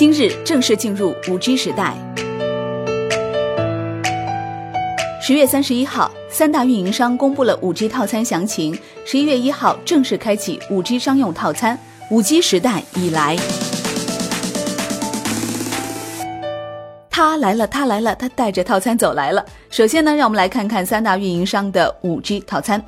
今日正式进入五 G 时代。十月三十一号，三大运营商公布了五 G 套餐详情。十一月一号正式开启五 G 商用套餐，五 G 时代已来。他来了，他来了，他带着套餐走来了。首先呢，让我们来看看三大运营商的五 G 套餐。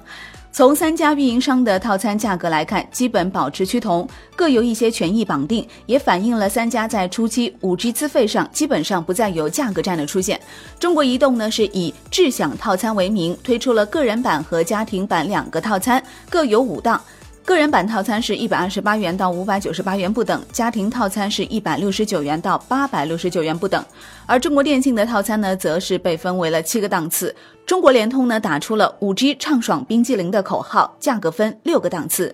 从三家运营商的套餐价格来看，基本保持趋同，各有一些权益绑定，也反映了三家在初期五 G 资费上基本上不再有价格战的出现。中国移动呢是以智享套餐为名，推出了个人版和家庭版两个套餐，各有五档。个人版套餐是一百二十八元到五百九十八元不等，家庭套餐是一百六十九元到八百六十九元不等。而中国电信的套餐呢，则是被分为了七个档次。中国联通呢，打出了五 G 畅爽冰激凌的口号，价格分六个档次。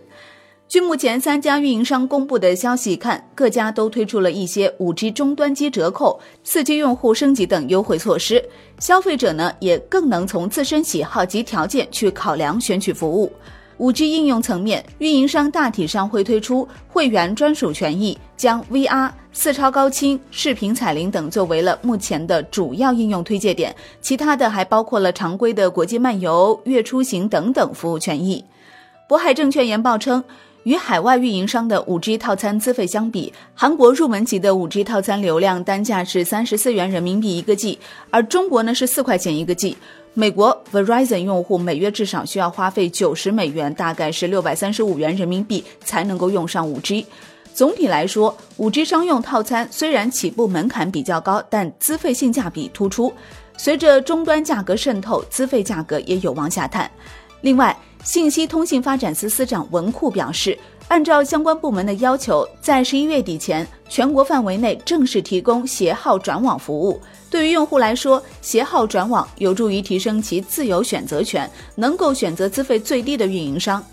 据目前三家运营商公布的消息看，各家都推出了一些五 G 终端机折扣、四 G 用户升级等优惠措施，消费者呢也更能从自身喜好及条件去考量选取服务。五 G 应用层面，运营商大体上会推出会员专属权益，将 VR、四超高清、视频彩铃等作为了目前的主要应用推介点，其他的还包括了常规的国际漫游、月出行等等服务权益。渤海证券研报称，与海外运营商的五 G 套餐资费相比，韩国入门级的五 G 套餐流量单价是三十四元人民币一个 G，而中国呢是四块钱一个 G。美国 Verizon 用户每月至少需要花费九十美元，大概是六百三十五元人民币才能够用上五 G。总体来说，五 G 商用套餐虽然起步门槛比较高，但资费性价比突出。随着终端价格渗透，资费价格也有望下探。另外，信息通信发展司司长文库表示。按照相关部门的要求，在十一月底前，全国范围内正式提供携号转网服务。对于用户来说，携号转网有助于提升其自由选择权，能够选择资费最低的运营商。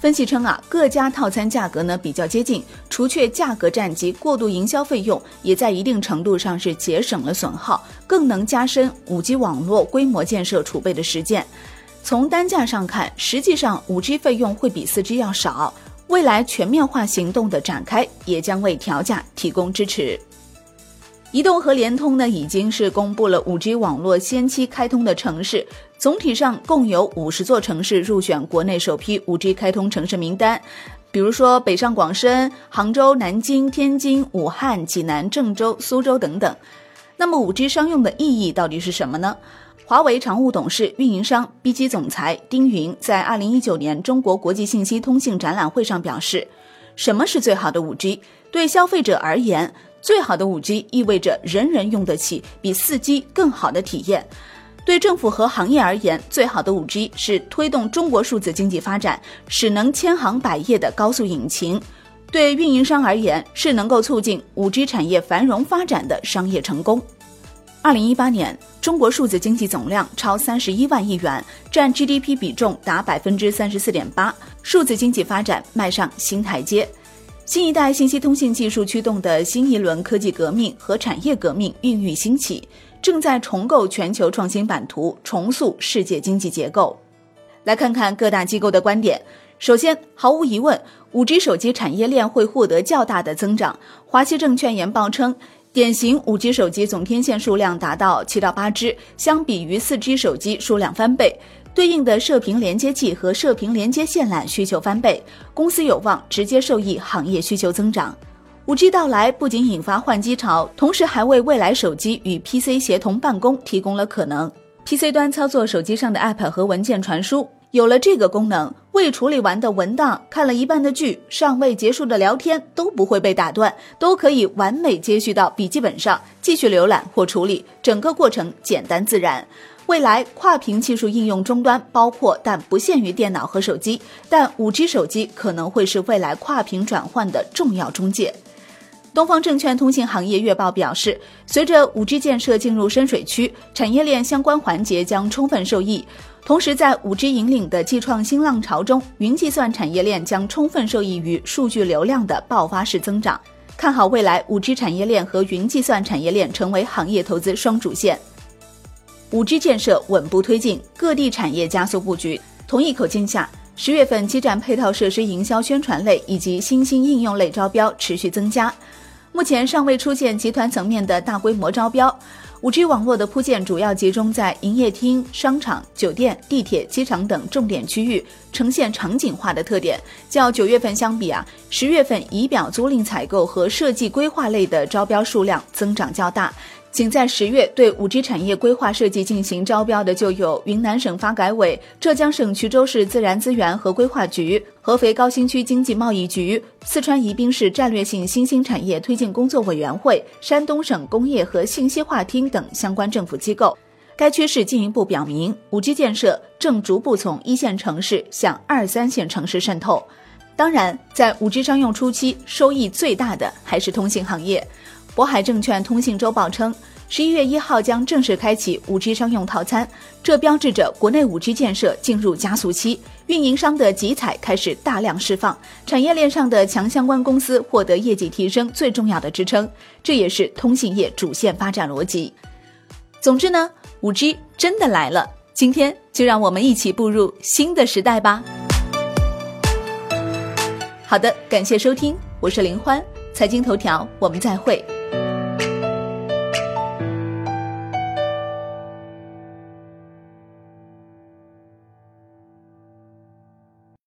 分析称啊，各家套餐价格呢比较接近，除却价格战及过度营销费用，也在一定程度上是节省了损耗，更能加深五 G 网络规模建设储备的实践。从单价上看，实际上五 G 费用会比四 G 要少。未来全面化行动的展开，也将为调价提供支持。移动和联通呢，已经是公布了五 G 网络先期开通的城市，总体上共有五十座城市入选国内首批五 G 开通城市名单，比如说北上广深、杭州、南京、天津、武汉、济南、郑州、苏州等等。那么五 G 商用的意义到底是什么呢？华为常务董事、运营商 B 机总裁丁云在二零一九年中国国际信息通信展览会上表示：“什么是最好的五 G？对消费者而言，最好的五 G 意味着人人用得起，比四 G 更好的体验；对政府和行业而言，最好的五 G 是推动中国数字经济发展，使能千行百业的高速引擎；对运营商而言，是能够促进五 G 产业繁荣发展的商业成功。”二零一八年，中国数字经济总量超三十一万亿元，占 GDP 比重达百分之三十四点八，数字经济发展迈上新台阶。新一代信息通信技术驱动的新一轮科技革命和产业革命孕育兴起，正在重构全球创新版图，重塑世界经济结构。来看看各大机构的观点。首先，毫无疑问，五 G 手机产业链会获得较大的增长。华西证券研报称。典型五 G 手机总天线数量达到七到八只，相比于四 G 手机数量翻倍，对应的射频连接器和射频连接线缆需求翻倍，公司有望直接受益行业需求增长。五 G 到来不仅引发换机潮，同时还为未来手机与 PC 协同办公提供了可能。PC 端操作手机上的 App 和文件传输。有了这个功能，未处理完的文档、看了一半的剧、尚未结束的聊天都不会被打断，都可以完美接续到笔记本上继续浏览或处理，整个过程简单自然。未来跨屏技术应用终端包括但不限于电脑和手机，但五 G 手机可能会是未来跨屏转换的重要中介。东方证券通信行业月报表示，随着五 G 建设进入深水区，产业链相关环节将充分受益。同时，在五 G 引领的技创新浪潮中，云计算产业链将充分受益于数据流量的爆发式增长。看好未来五 G 产业链和云计算产业链成为行业投资双主线。五 G 建设稳步推进，各地产业加速布局。同一口径下，十月份基站配套设施营销宣传类以及新兴应用类招标持续增加。目前尚未出现集团层面的大规模招标。五 G 网络的铺建主要集中在营业厅、商场、酒店、地铁、机场等重点区域，呈现场景化的特点。较九月份相比啊，十月份仪表租赁采购和设计规划类的招标数量增长较大。仅在十月对五 G 产业规划设计进行招标的，就有云南省发改委、浙江省衢州市自然资源和规划局、合肥高新区经济贸易局、四川宜宾市战略性新兴产业推进工作委员会、山东省工业和信息化厅等相关政府机构。该趋势进一步表明，五 G 建设正逐步从一线城市向二三线城市渗透。当然，在五 G 商用初期，收益最大的还是通信行业。渤海证券通信周报称，十一月一号将正式开启五 G 商用套餐，这标志着国内五 G 建设进入加速期，运营商的集采开始大量释放，产业链上的强相关公司获得业绩提升最重要的支撑，这也是通信业主线发展逻辑。总之呢，五 G 真的来了，今天就让我们一起步入新的时代吧。好的，感谢收听，我是林欢。财经头条，我们再会。